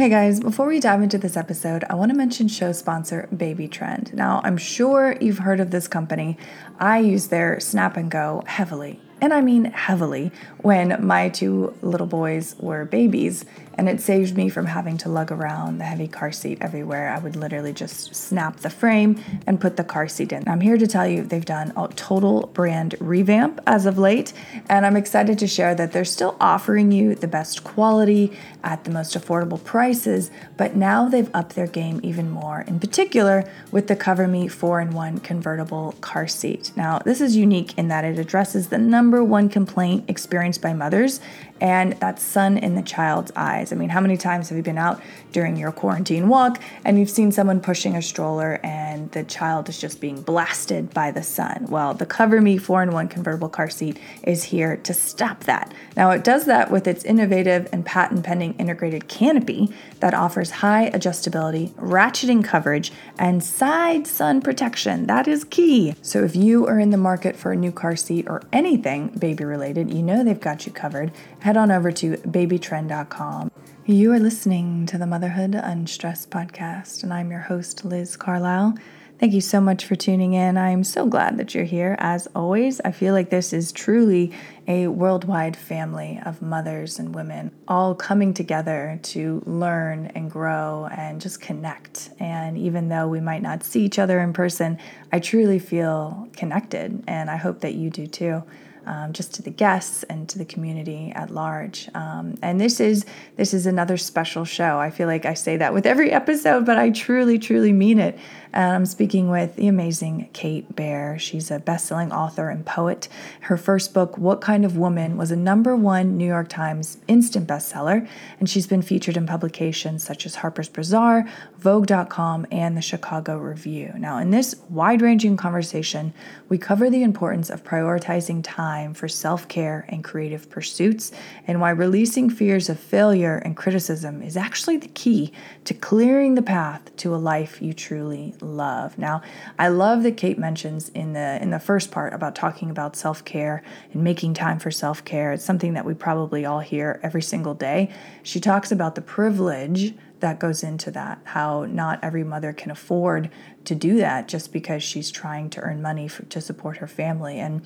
Hey guys, before we dive into this episode, I want to mention show sponsor Baby Trend. Now, I'm sure you've heard of this company. I use their Snap and Go heavily and I mean heavily, when my two little boys were babies. And it saved me from having to lug around the heavy car seat everywhere. I would literally just snap the frame and put the car seat in. I'm here to tell you they've done a total brand revamp as of late. And I'm excited to share that they're still offering you the best quality at the most affordable prices, but now they've upped their game even more, in particular with the Cover Me 4 in 1 convertible car seat. Now, this is unique in that it addresses the number number one complaint experienced by mothers, and that sun in the child's eyes. I mean, how many times have you been out during your quarantine walk and you've seen someone pushing a stroller and the child is just being blasted by the sun? Well, the Cover Me 4 in 1 convertible car seat is here to stop that. Now, it does that with its innovative and patent pending integrated canopy that offers high adjustability, ratcheting coverage, and side sun protection. That is key. So, if you are in the market for a new car seat or anything baby related, you know they've got you covered. Head on over to babytrend.com. You are listening to the Motherhood Unstressed podcast, and I'm your host, Liz Carlisle. Thank you so much for tuning in. I'm so glad that you're here. As always, I feel like this is truly a worldwide family of mothers and women all coming together to learn and grow and just connect. And even though we might not see each other in person, I truly feel connected, and I hope that you do too um, just to the guests and to the community at large. Um, and this is this is another special show. I feel like I say that with every episode, but I truly, truly mean it. And I'm speaking with the amazing Kate Baer. She's a best-selling author and poet. Her first book, What Kind of Woman, was a number one New York Times instant bestseller, and she's been featured in publications such as Harper's Bazaar, Vogue.com, and the Chicago Review. Now, in this wide-ranging conversation, we cover the importance of prioritizing time for self-care and creative pursuits, and why releasing fears of failure and criticism is actually the key to clearing the path to a life you truly love. Now, I love that Kate mentions in the in the first part about talking about self-care and making time for self-care. It's something that we probably all hear every single day. She talks about the privilege that goes into that, how not every mother can afford to do that just because she's trying to earn money for, to support her family. And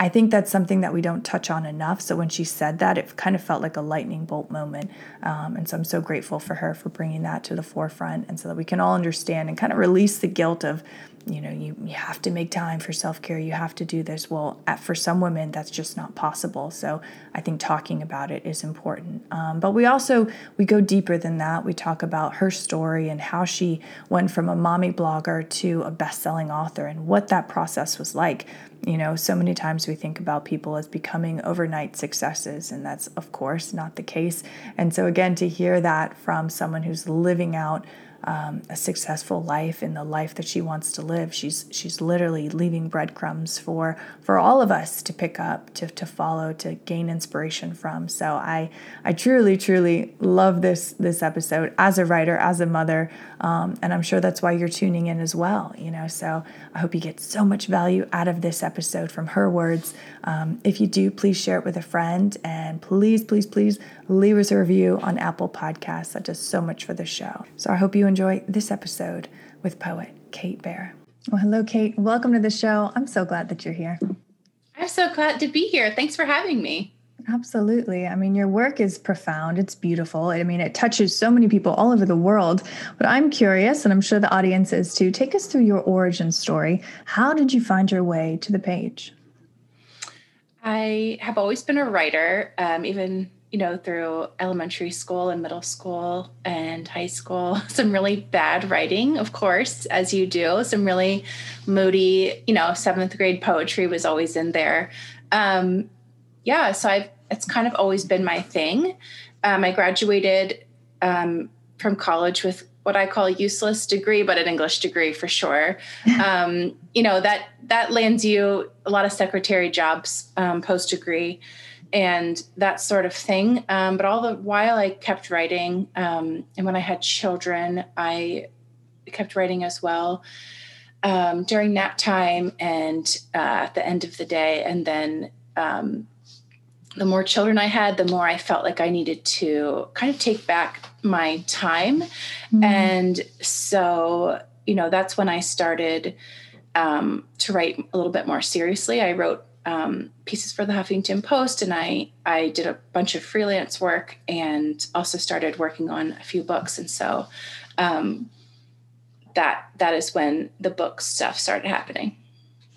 I think that's something that we don't touch on enough. So when she said that, it kind of felt like a lightning bolt moment. Um, and so I'm so grateful for her for bringing that to the forefront and so that we can all understand and kind of release the guilt of, you know, you, you have to make time for self care, you have to do this. Well, at, for some women, that's just not possible. So I think talking about it is important. Um, but we also we go deeper than that. We talk about her story and how she went from a mommy blogger to a best selling author and what that process was like. You know, so many times we think about people as becoming overnight successes, and that's, of course, not the case. And so, again, to hear that from someone who's living out um, a successful life in the life that she wants to live. She's she's literally leaving breadcrumbs for for all of us to pick up, to, to follow, to gain inspiration from. So I I truly truly love this this episode as a writer, as a mother, um, and I'm sure that's why you're tuning in as well. You know, so I hope you get so much value out of this episode from her words. Um, if you do, please share it with a friend, and please please please leave us a review on Apple Podcasts. That does so much for the show. So I hope you enjoy this episode with poet Kate Baer. Well, hello, Kate. Welcome to the show. I'm so glad that you're here. I'm so glad to be here. Thanks for having me. Absolutely. I mean, your work is profound. It's beautiful. I mean, it touches so many people all over the world. But I'm curious, and I'm sure the audience is too. Take us through your origin story. How did you find your way to the page? I have always been a writer, um, even you know, through elementary school and middle school and high school, some really bad writing, of course, as you do, some really moody, you know, seventh grade poetry was always in there. Um, yeah, so I've, it's kind of always been my thing. Um, I graduated um, from college with what I call a useless degree, but an English degree for sure. Um, you know that that lands you a lot of secretary jobs um, post degree and that sort of thing. Um, but all the while, I kept writing. Um, and when I had children, I kept writing as well um, during nap time and uh, at the end of the day. And then um, the more children I had, the more I felt like I needed to kind of take back my time. Mm-hmm. And so, you know, that's when I started um, to write a little bit more seriously. I wrote um, pieces for the Huffington Post, and I I did a bunch of freelance work, and also started working on a few books. And so, um, that that is when the book stuff started happening.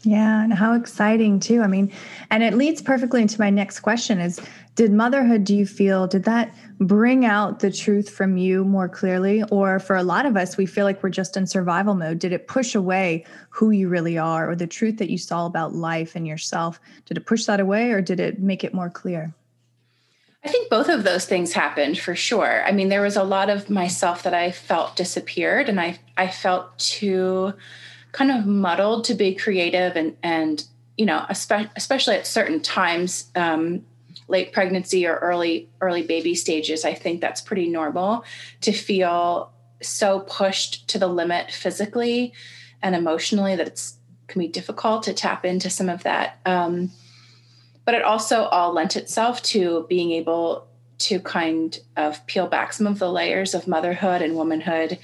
Yeah, and how exciting too. I mean, and it leads perfectly into my next question is did motherhood do you feel did that bring out the truth from you more clearly or for a lot of us we feel like we're just in survival mode did it push away who you really are or the truth that you saw about life and yourself did it push that away or did it make it more clear I think both of those things happened for sure. I mean, there was a lot of myself that I felt disappeared and I I felt too kind of muddled to be creative and and you know especially at certain times um, late pregnancy or early early baby stages i think that's pretty normal to feel so pushed to the limit physically and emotionally that it's can be difficult to tap into some of that. Um, but it also all lent itself to being able to kind of peel back some of the layers of motherhood and womanhood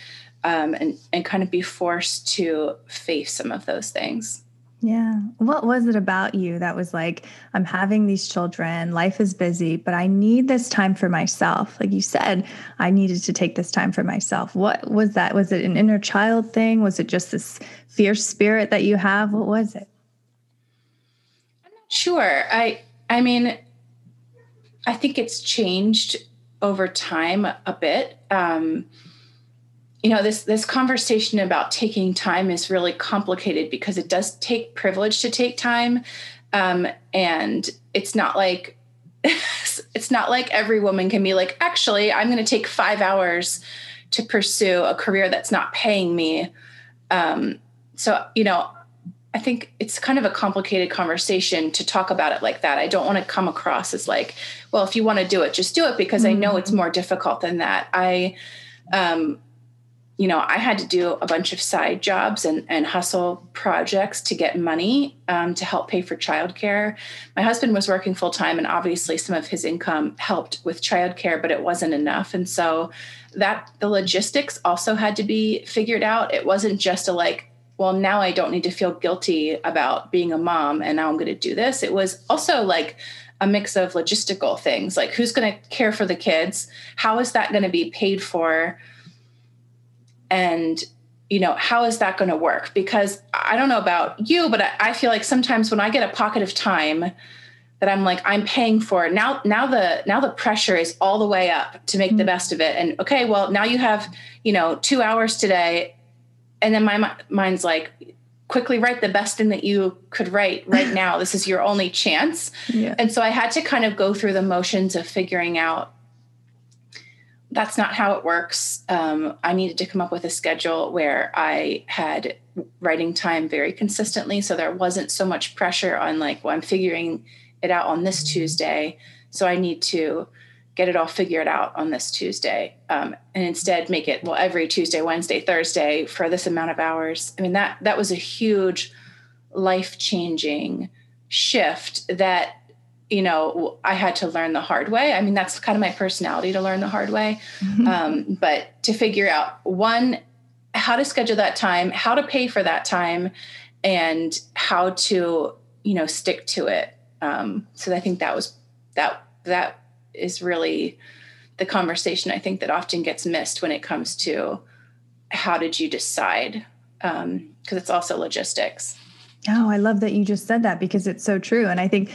um, and and kind of be forced to face some of those things. Yeah. What was it about you that was like, I'm having these children, life is busy, but I need this time for myself? Like you said, I needed to take this time for myself. What was that? Was it an inner child thing? Was it just this fierce spirit that you have? What was it? I'm not sure. I I mean, I think it's changed over time a bit. Um, you know this this conversation about taking time is really complicated because it does take privilege to take time um, and it's not like it's not like every woman can be like actually i'm going to take five hours to pursue a career that's not paying me um, so you know i think it's kind of a complicated conversation to talk about it like that i don't want to come across as like well if you want to do it just do it because mm-hmm. i know it's mm-hmm. more difficult than that i um, you know, I had to do a bunch of side jobs and, and hustle projects to get money um, to help pay for childcare. My husband was working full time, and obviously some of his income helped with childcare, but it wasn't enough. And so that the logistics also had to be figured out. It wasn't just a like, well, now I don't need to feel guilty about being a mom, and now I'm going to do this. It was also like a mix of logistical things, like who's going to care for the kids, how is that going to be paid for and you know how is that going to work because i don't know about you but I, I, feel like sometimes when i get a pocket of time that i'm like i'm paying for it now now the now the pressure is all the way up to make mm-hmm. the best of it and okay well now you have you know two hours today and then my mind's like quickly write the best thing that you could write right now this is your only chance yeah. and so i had to kind of go through the motions of figuring out that's not how it works. Um, I needed to come up with a schedule where I had writing time very consistently. So there wasn't so much pressure on, like, well, I'm figuring it out on this Tuesday. So I need to get it all figured out on this Tuesday. Um, and instead make it, well, every Tuesday, Wednesday, Thursday for this amount of hours. I mean, that, that was a huge life changing shift that you know, I had to learn the hard way. I mean, that's kind of my personality to learn the hard way. Mm-hmm. Um, but to figure out one, how to schedule that time, how to pay for that time, and how to, you know, stick to it. Um, so I think that was that that is really the conversation I think that often gets missed when it comes to how did you decide? Because um, it's also logistics. Oh, I love that you just said that because it's so true. And I think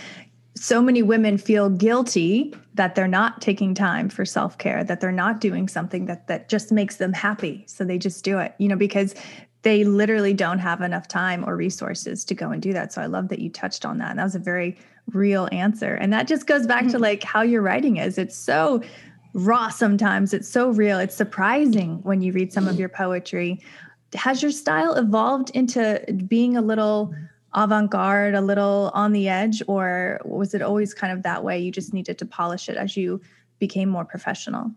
so many women feel guilty that they're not taking time for self-care that they're not doing something that that just makes them happy. So they just do it you know because they literally don't have enough time or resources to go and do that. So i love that you touched on that. And that was a very real answer. And that just goes back mm-hmm. to like how your writing is. It's so raw sometimes. It's so real. It's surprising when you read some of your poetry. Has your style evolved into being a little avant-garde a little on the edge or was it always kind of that way? You just needed to polish it as you became more professional?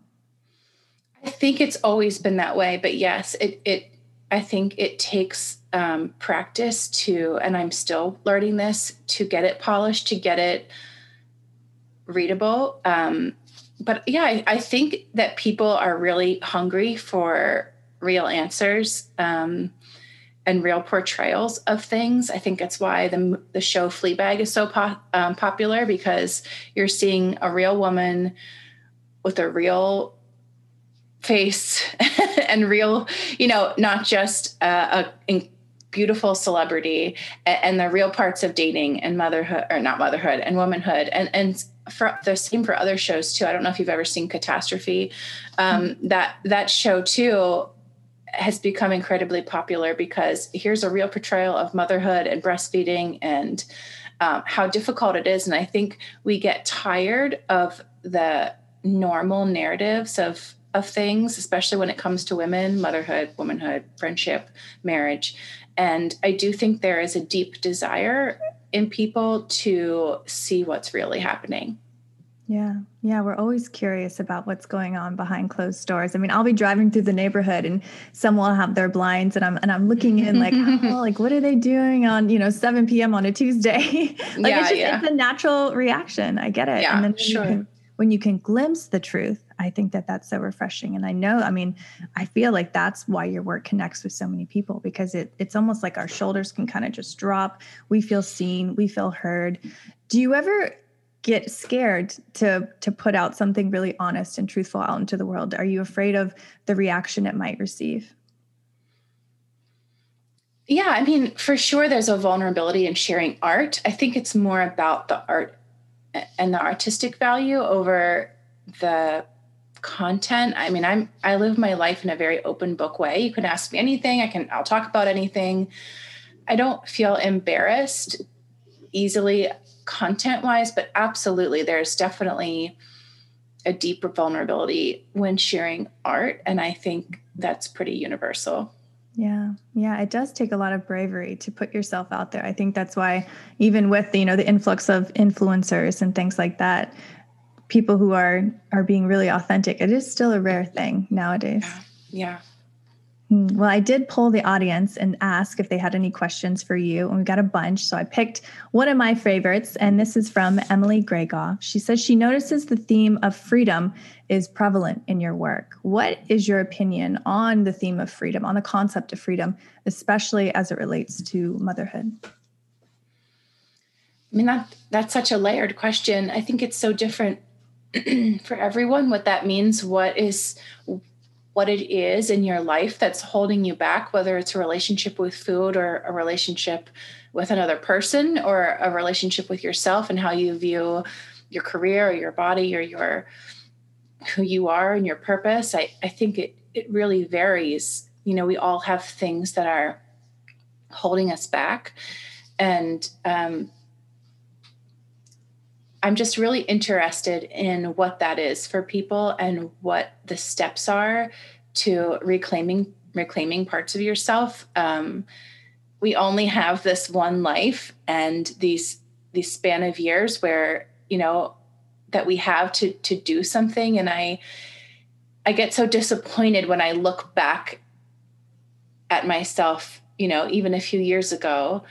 I think it's always been that way but yes it it i think it takes um, practice to and i'm still learning this to get it polished to get it readable. Um, but yeah, I, I, think that people are really hungry for real answers. Um, and real portrayals of things. I think that's why the the show Fleabag is so po- um, popular because you're seeing a real woman with a real face and real, you know, not just a, a beautiful celebrity and, and, the real parts of dating and motherhood or not motherhood and womanhood and and for the same for other shows too. I don't know if you've ever seen Catastrophe. Um, mm-hmm. That that show too has become incredibly popular because here's a real portrayal of motherhood and breastfeeding and um, how difficult it is. And I think we get tired of the normal narratives of of things, especially when it comes to women, motherhood, womanhood, friendship, marriage. And I do think there is a deep desire in people to see what's really happening. Yeah. Yeah. We're always curious about what's going on behind closed doors. I mean, I'll be driving through the neighborhood and someone will have their blinds and I'm and I'm looking in like, oh, like what are they doing on, you know, 7 p.m. on a Tuesday? like yeah, it's just yeah. it's a natural reaction. I get it. Yeah, and then sure. You can, when you can glimpse the truth, I think that that's so refreshing. And I know, I mean, I feel like that's why your work connects with so many people because it it's almost like our shoulders can kind of just drop. We feel seen, we feel heard. Do you ever get scared to to put out something really honest and truthful out into the world? Are you afraid of the reaction it might receive? Yeah, I mean, for sure there's a vulnerability in sharing art. I think it's more about the art and the artistic value over the content i mean i'm i live my life in a very open book way you can ask me anything i can i'll talk about anything i don't feel embarrassed easily content wise but absolutely there's definitely a deeper vulnerability when sharing art and i think that's pretty universal yeah. Yeah, it does take a lot of bravery to put yourself out there. I think that's why even with, you know, the influx of influencers and things like that, people who are are being really authentic, it is still a rare thing nowadays. Yeah. yeah. Hmm, well, I did poll the audience and ask if they had any questions for you, and we got a bunch. So I picked one of my favorites, and this is from Emily Graygoff. She says she notices the theme of freedom is prevalent in your work. What is your opinion on the theme of freedom, on the concept of freedom, especially as it relates to motherhood? I mean that that's such a layered question. I think it's so different for everyone what that means, what is what it is in your life that's holding you back, whether it's a relationship with food or a relationship with another person or a relationship with yourself and how you view your career or your body or your who you are and your purpose. I, I think it it really varies. You know, we all have things that are holding us back. And um, I'm just really interested in what that is for people and what the steps are to reclaiming reclaiming parts of yourself. Um, we only have this one life and these these span of years where you know that we have to to do something and i i get so disappointed when i look back at myself you know even a few years ago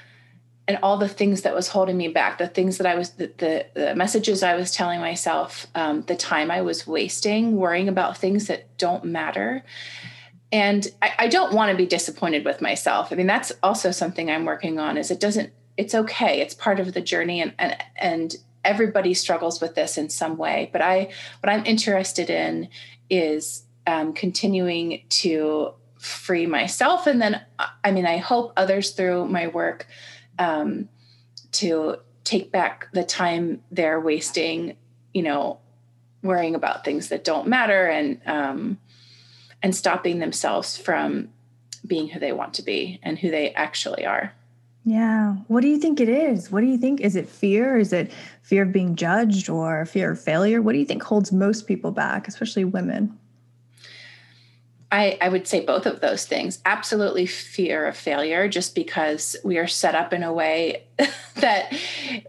and all the things that was holding me back the things that i was the, the, the messages i was telling myself um, the time i was wasting worrying about things that don't matter. And I, I don't want to be disappointed with myself. I mean that's also something i'm working on is it doesn't it's okay it's part of the journey and and and everybody struggles with this in some way. But i what i'm interested in is um, continuing to free myself and then i mean i hope others through my work um, to take back the time they're wasting, you know, worrying about things that don't matter and um, and stopping themselves from being who they want to be and who they actually are. Yeah. What do you think it is? What do you think? Is it fear? Is it fear of being judged or fear of failure? What do you think holds most people back, especially women? I, I would say both of those things. Absolutely fear of failure, just because we are set up in a way that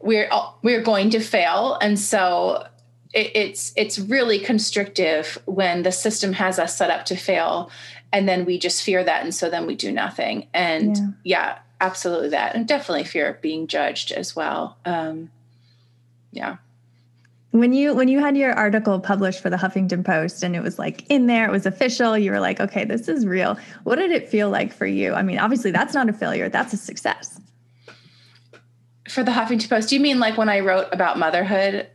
we're we're going to fail, and so it, it's it's really constrictive when the system has us set up to fail, and then we just fear that, and so then we do nothing. And yeah, yeah absolutely that, and definitely fear of being judged as well. Um, yeah. When you when you had your article published for the Huffington Post and it was like in there, it was official, you were like, okay, this is real. What did it feel like for you? I mean, obviously that's not a failure, that's a success. For the Huffington Post, do you mean like when I wrote about motherhood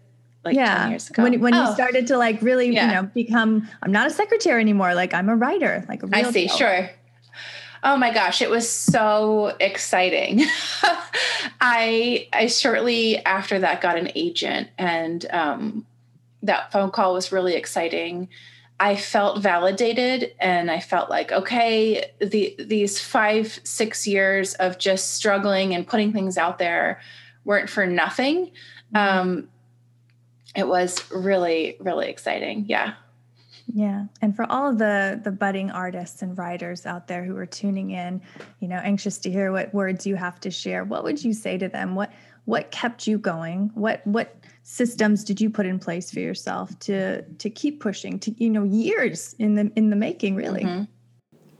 like yeah. 10 years ago. When, when oh. you started to like really, yeah. you know, become, I'm not a secretary anymore. Like I'm a writer, like a I see. Deal. Sure. Oh my gosh, it was so exciting. I I shortly after that got an agent and um, that phone call was really exciting. I felt validated and I felt like okay, the these 5 6 years of just struggling and putting things out there weren't for nothing. Mm-hmm. Um, it was really really exciting. Yeah. Yeah. And for all the the budding artists and writers out there who are tuning in, you know, anxious to hear what words you have to share, what would you say to them? What what kept you going? What what systems did you put in place for yourself to to keep pushing to you know years in the in the making really? Mm-hmm.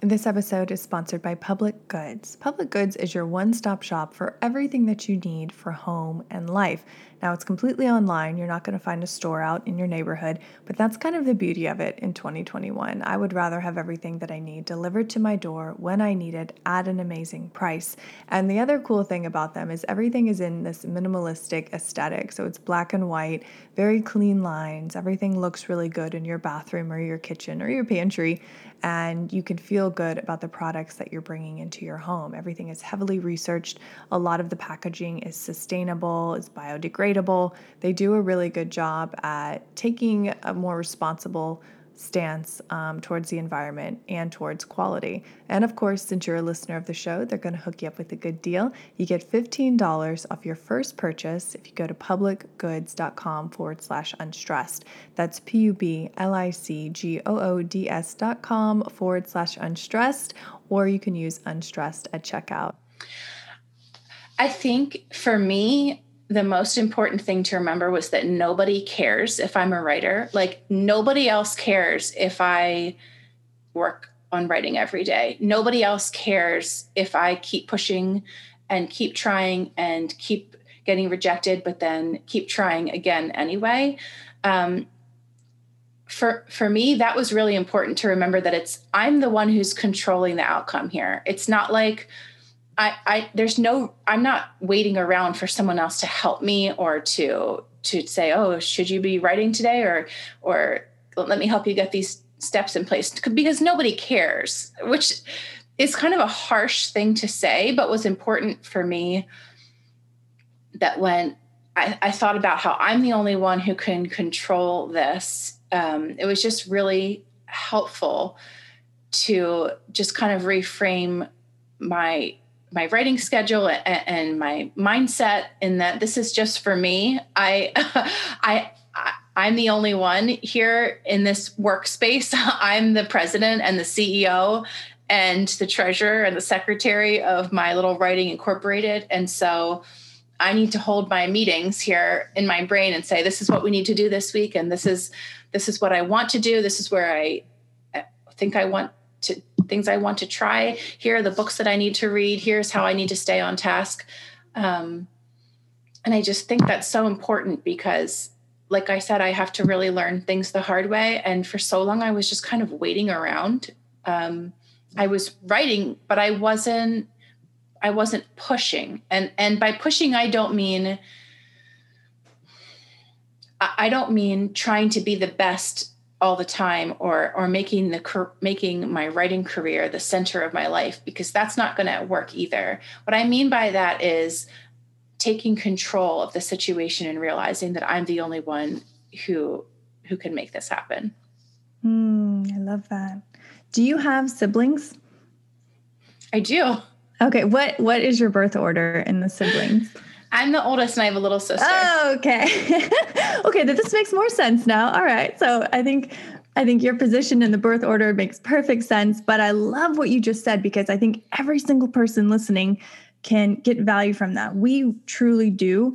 This episode is sponsored by Public Goods. Public Goods is your one stop shop for everything that you need for home and life. Now, it's completely online. You're not going to find a store out in your neighborhood, but that's kind of the beauty of it in 2021. I would rather have everything that I need delivered to my door when I need it at an amazing price. And the other cool thing about them is everything is in this minimalistic aesthetic. So it's black and white, very clean lines. Everything looks really good in your bathroom or your kitchen or your pantry and you can feel good about the products that you're bringing into your home. Everything is heavily researched. A lot of the packaging is sustainable, it's biodegradable. They do a really good job at taking a more responsible stance um, towards the environment and towards quality. And of course, since you're a listener of the show, they're going to hook you up with a good deal. You get $15 off your first purchase if you go to publicgoods.com forward slash unstressed. That's P U B L I C G O O D S dot com forward slash unstressed, or you can use unstressed at checkout. I think for me, the most important thing to remember was that nobody cares if I'm a writer. Like, nobody else cares if I work on writing every day. Nobody else cares if I keep pushing and keep trying and keep getting rejected, but then keep trying again anyway. Um, for for me, that was really important to remember that it's I'm the one who's controlling the outcome here. It's not like I, I there's no i'm not waiting around for someone else to help me or to to say oh should you be writing today or or let me help you get these steps in place. Because nobody cares which is kind of a harsh thing to say but was important for me that when I, I thought about how i'm the only one who can control this um, it was just really helpful to just kind of reframe my my writing schedule and, my mindset in that this is just for me. I, I, I'm the only one here in this workspace. I'm the president and the CEO and the treasurer and the secretary of my little writing incorporated. And so I need to hold my meetings here in my brain and say, this is what we need to do this week. And this is, this is what I want to do. This is where I think I want to things I want to try. Here are the books that I need to read. Here's how I need to stay on task. Um, and I just think that's so important because, like I said, I have to really learn things the hard way. And for so long, I was just kind of waiting around. Um, I was writing, but I wasn't. I wasn't pushing, and and by pushing, I don't mean. I don't mean trying to be the best all the time or or making the making my writing career the center of my life because that's not going to work either. What i mean by that is taking control of the situation and realizing that i'm the only one who who can make this happen. Mm, i love that. Do you have siblings? I do. Okay what what is your birth order in the siblings I'm the oldest and I have a little sister. Oh, okay. okay, that this makes more sense now. All right. So I think I think your position in the birth order makes perfect sense, but I love what you just said because I think every single person listening can get value from that. We truly do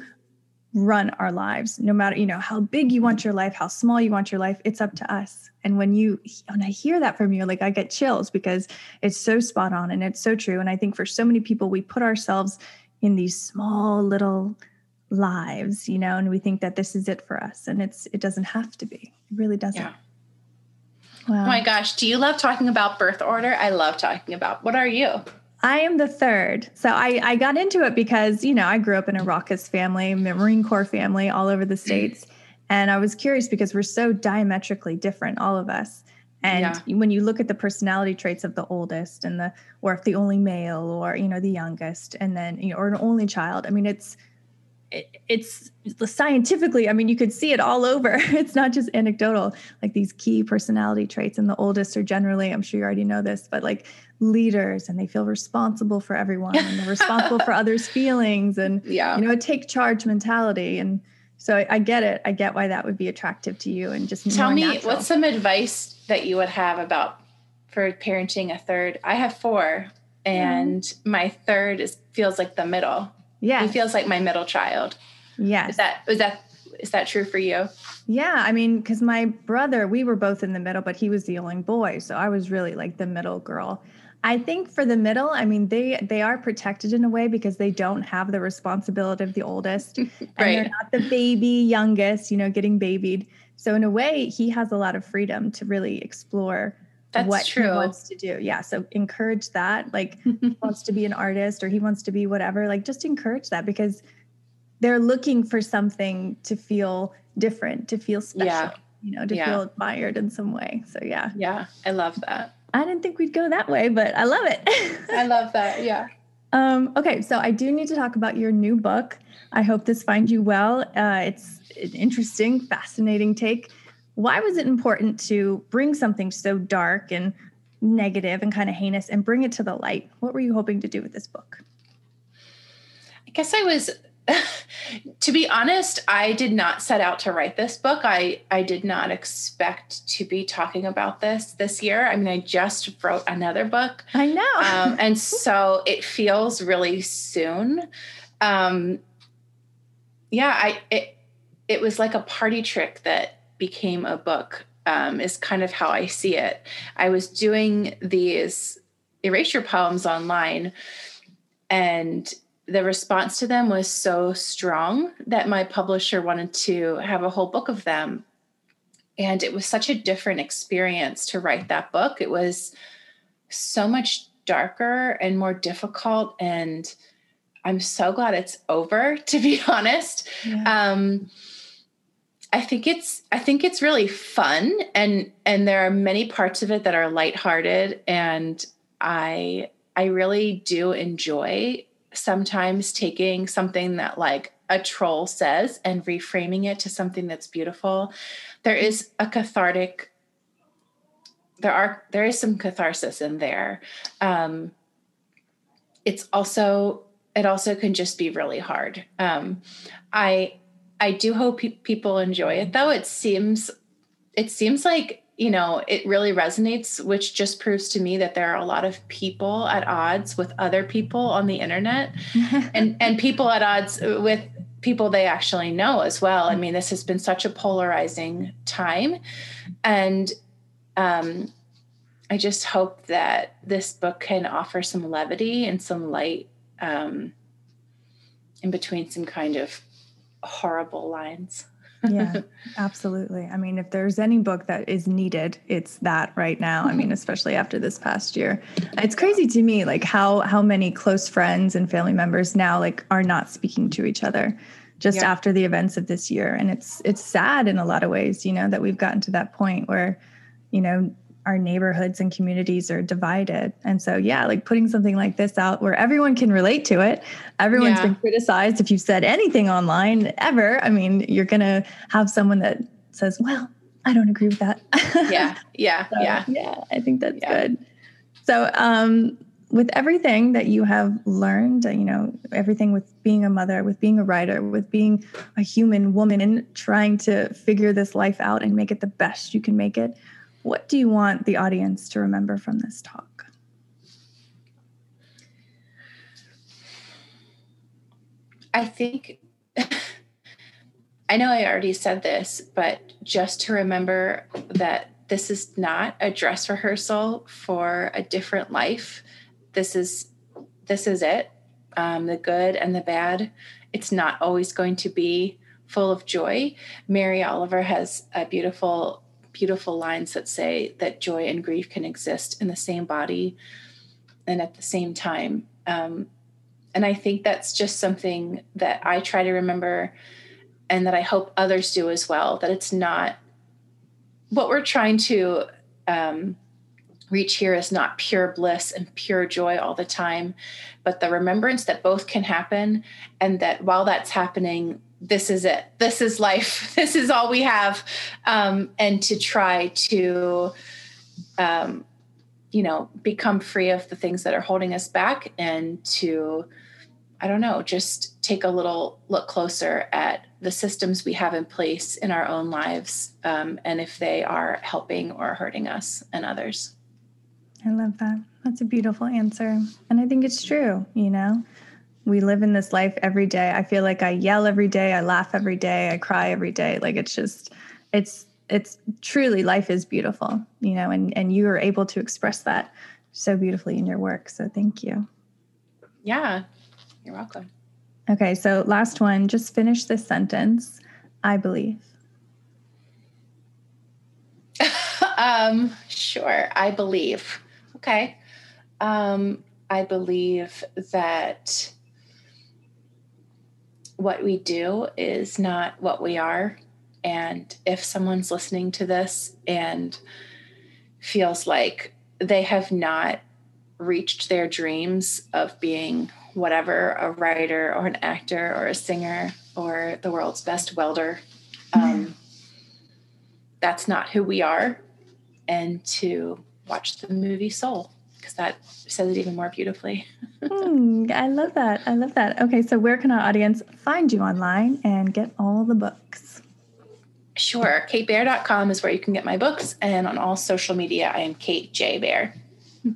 run our lives no matter you know how big you want your life how small you want your life it's up to us and when you when i hear that from you like i get chills because it's so spot on and it's so true and i think for so many people we put ourselves in these small little lives, you know, and we think that this is it for us. And it's it doesn't have to be. It really doesn't. Yeah. Wow. Oh my gosh. Do you love talking about birth order? I love talking about. What are you? I am the third. So I, I got into it because, you know, I grew up in a raucous family, Marine Corps family all over the mm. States. And I was curious because we're so diametrically different, all of us. And yeah. when you look at the personality traits of the oldest and the, or if the only male or, you know, the youngest and then, you know, or an only child, I mean, it's, it, it's scientifically, I mean, you could see it all over. It's not just anecdotal, like these key personality traits. And the oldest are generally, I'm sure you already know this, but like leaders and they feel responsible for everyone and they're responsible for others' feelings and, yeah. you know, a take charge mentality. And so I, I, get it. I get why that would be attractive to you and just tell me natural. what's some advice that you would have about for parenting a third. I have four and mm. my third is feels like the middle yeah. He feels like my middle child. Yes. Is that is that is that true for you? Yeah, I mean, because my brother, we were both in the middle, but he was the only boy, so I was really like the middle girl. I think for the middle, I mean, they they are protected in a way because they don't have the responsibility of the oldest, and right. they're not the baby youngest, you know, getting babied. So in a way, he has a lot of freedom to really explore that's what true. he wants to do. Yeah. So encourage that. Like he wants to be an artist or he wants to be whatever. Like just encourage that because they're looking for something to feel different, to feel special, yeah. you know, to yeah. feel admired in some way. So yeah. Yeah. I love that. I didn't think we'd go that way, but I love it. I love that. Yeah. Um, okay, so I do need to talk about your new book. I hope this finds you well. Uh, it's an interesting, fascinating take why was it important to bring something so dark and negative and kind of heinous and bring it to the light? What were you hoping to do with this book? I guess I was to be honest, I did not set out to write this book. I I did not expect to be talking about this this year. I mean, I just wrote another book. I know, um, and so it feels really soon. Um, yeah, I it it was like a party trick that became a book um, is kind of how I see it. I was doing these erasure poems online, and the response to them was so strong that my publisher wanted to have a whole book of them. And it was such a different experience to write that book. It was so much darker and more difficult. And I'm so glad it's over, to be honest. Yeah. Um, I think it's I think it's really fun and and there are many parts of it that are lighthearted and I I really do enjoy sometimes taking something that like a troll says and reframing it to something that's beautiful. There is a cathartic there are there is some catharsis in there. Um it's also it also can just be really hard. Um I I do hope pe- people enjoy it though. It seems it seems like, you know, it really resonates, which just proves to me that there are a lot of people at odds with other people on the internet and and people at odds with people they actually know as well. I mean, this has been such a polarizing time and um I just hope that this book can offer some levity and some light um, in between some kind of horrible lines. Yeah, absolutely. I mean, if there's any book that is needed, it's that right now. I mean, mm-hmm. especially after this past year. It's crazy to me like how how many close friends and family members now like are not speaking to each other just yeah. after the events of this year and it's it's sad in a lot of ways, you know, that we've gotten to that point where you know, our neighborhoods and communities are divided. And so, yeah, like putting something like this out where everyone can relate to it. Everyone's yeah. been criticized if you've said anything online ever. I mean, you're going to have someone that says, well, I don't agree with that. yeah. Yeah. so, yeah. Yeah. I think that's yeah. good. So, um, with everything that you have learned, you know, everything with being a mother, with being a writer, with being a human woman and trying to figure this life out and make it the best you can make it, what do you want the audience to remember from this talk? I think, I know I already said this, but just to remember that this is not a dress rehearsal for a different life. This is this is it. um, the good and the bad. It's not always going to be full of joy. Mary Oliver has a beautiful, beautiful lines that say that joy and grief can exist in the same body and at the same time. Um, and I think that's just something that I try to remember and that I hope others do as well. That it's not what we're trying to um, reach here is not pure bliss and pure joy all the time, but the remembrance that both can happen, and that while that's happening, this is it. This is life. This is all we have. Um, and to try to, um, you know, become free of the things that are holding us back and to, I don't know, just take a little look closer at the systems we have in place in our own lives um, and if they are helping or hurting us and others. I love that. That's a beautiful answer. And I think it's true, you know. We live in this life every day. I feel like I yell every day, I laugh every day, I cry every day. Like it's just it's it's truly life is beautiful, you know, and and you are able to express that so beautifully in your work. So thank you. Yeah. You're welcome. Okay, so last one, just finish this sentence. I believe. um, sure. I believe. Okay. Um, I believe that what we do is not what we are. And if someone's listening to this and feels like they have not reached their dreams of being whatever a writer or an actor or a singer or the world's best welder, um, that's not who we are. And to watch the movie Soul because that says it even more beautifully. mm, I love that. I love that. Okay, so where can our audience find you online and get all the books? Sure. KateBaer.com is where you can get my books. And on all social media, I am Kate J. Baer.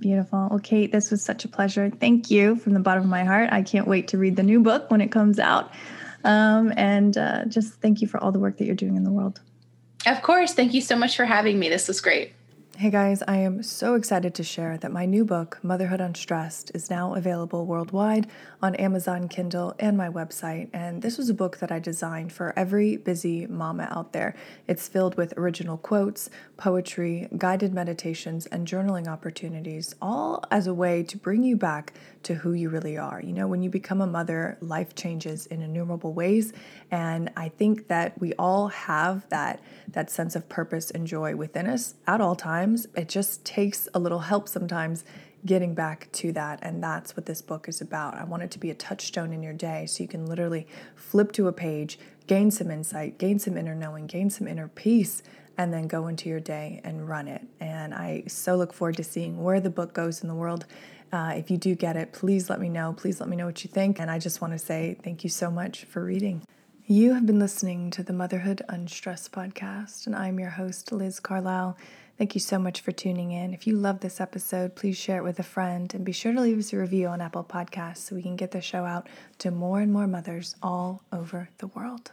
Beautiful. Well, Kate, this was such a pleasure. Thank you from the bottom of my heart. I can't wait to read the new book when it comes out. Um, and uh, just thank you for all the work that you're doing in the world. Of course. Thank you so much for having me. This was great. Hey guys, I am so excited to share that my new book, Motherhood Unstressed, is now available worldwide on Amazon Kindle and my website. And this was a book that I designed for every busy mama out there. It's filled with original quotes, poetry, guided meditations, and journaling opportunities, all as a way to bring you back to who you really are. You know, when you become a mother, life changes in innumerable ways. And I think that we all have that, that sense of purpose and joy within us at all times. It just takes a little help sometimes getting back to that. And that's what this book is about. I want it to be a touchstone in your day so you can literally flip to a page, gain some insight, gain some inner knowing, gain some inner peace, and then go into your day and run it. And I so look forward to seeing where the book goes in the world. Uh, if you do get it, please let me know. Please let me know what you think. And I just want to say thank you so much for reading. You have been listening to the Motherhood Unstressed podcast, and I'm your host, Liz Carlisle. Thank you so much for tuning in. If you love this episode, please share it with a friend and be sure to leave us a review on Apple Podcasts so we can get the show out to more and more mothers all over the world.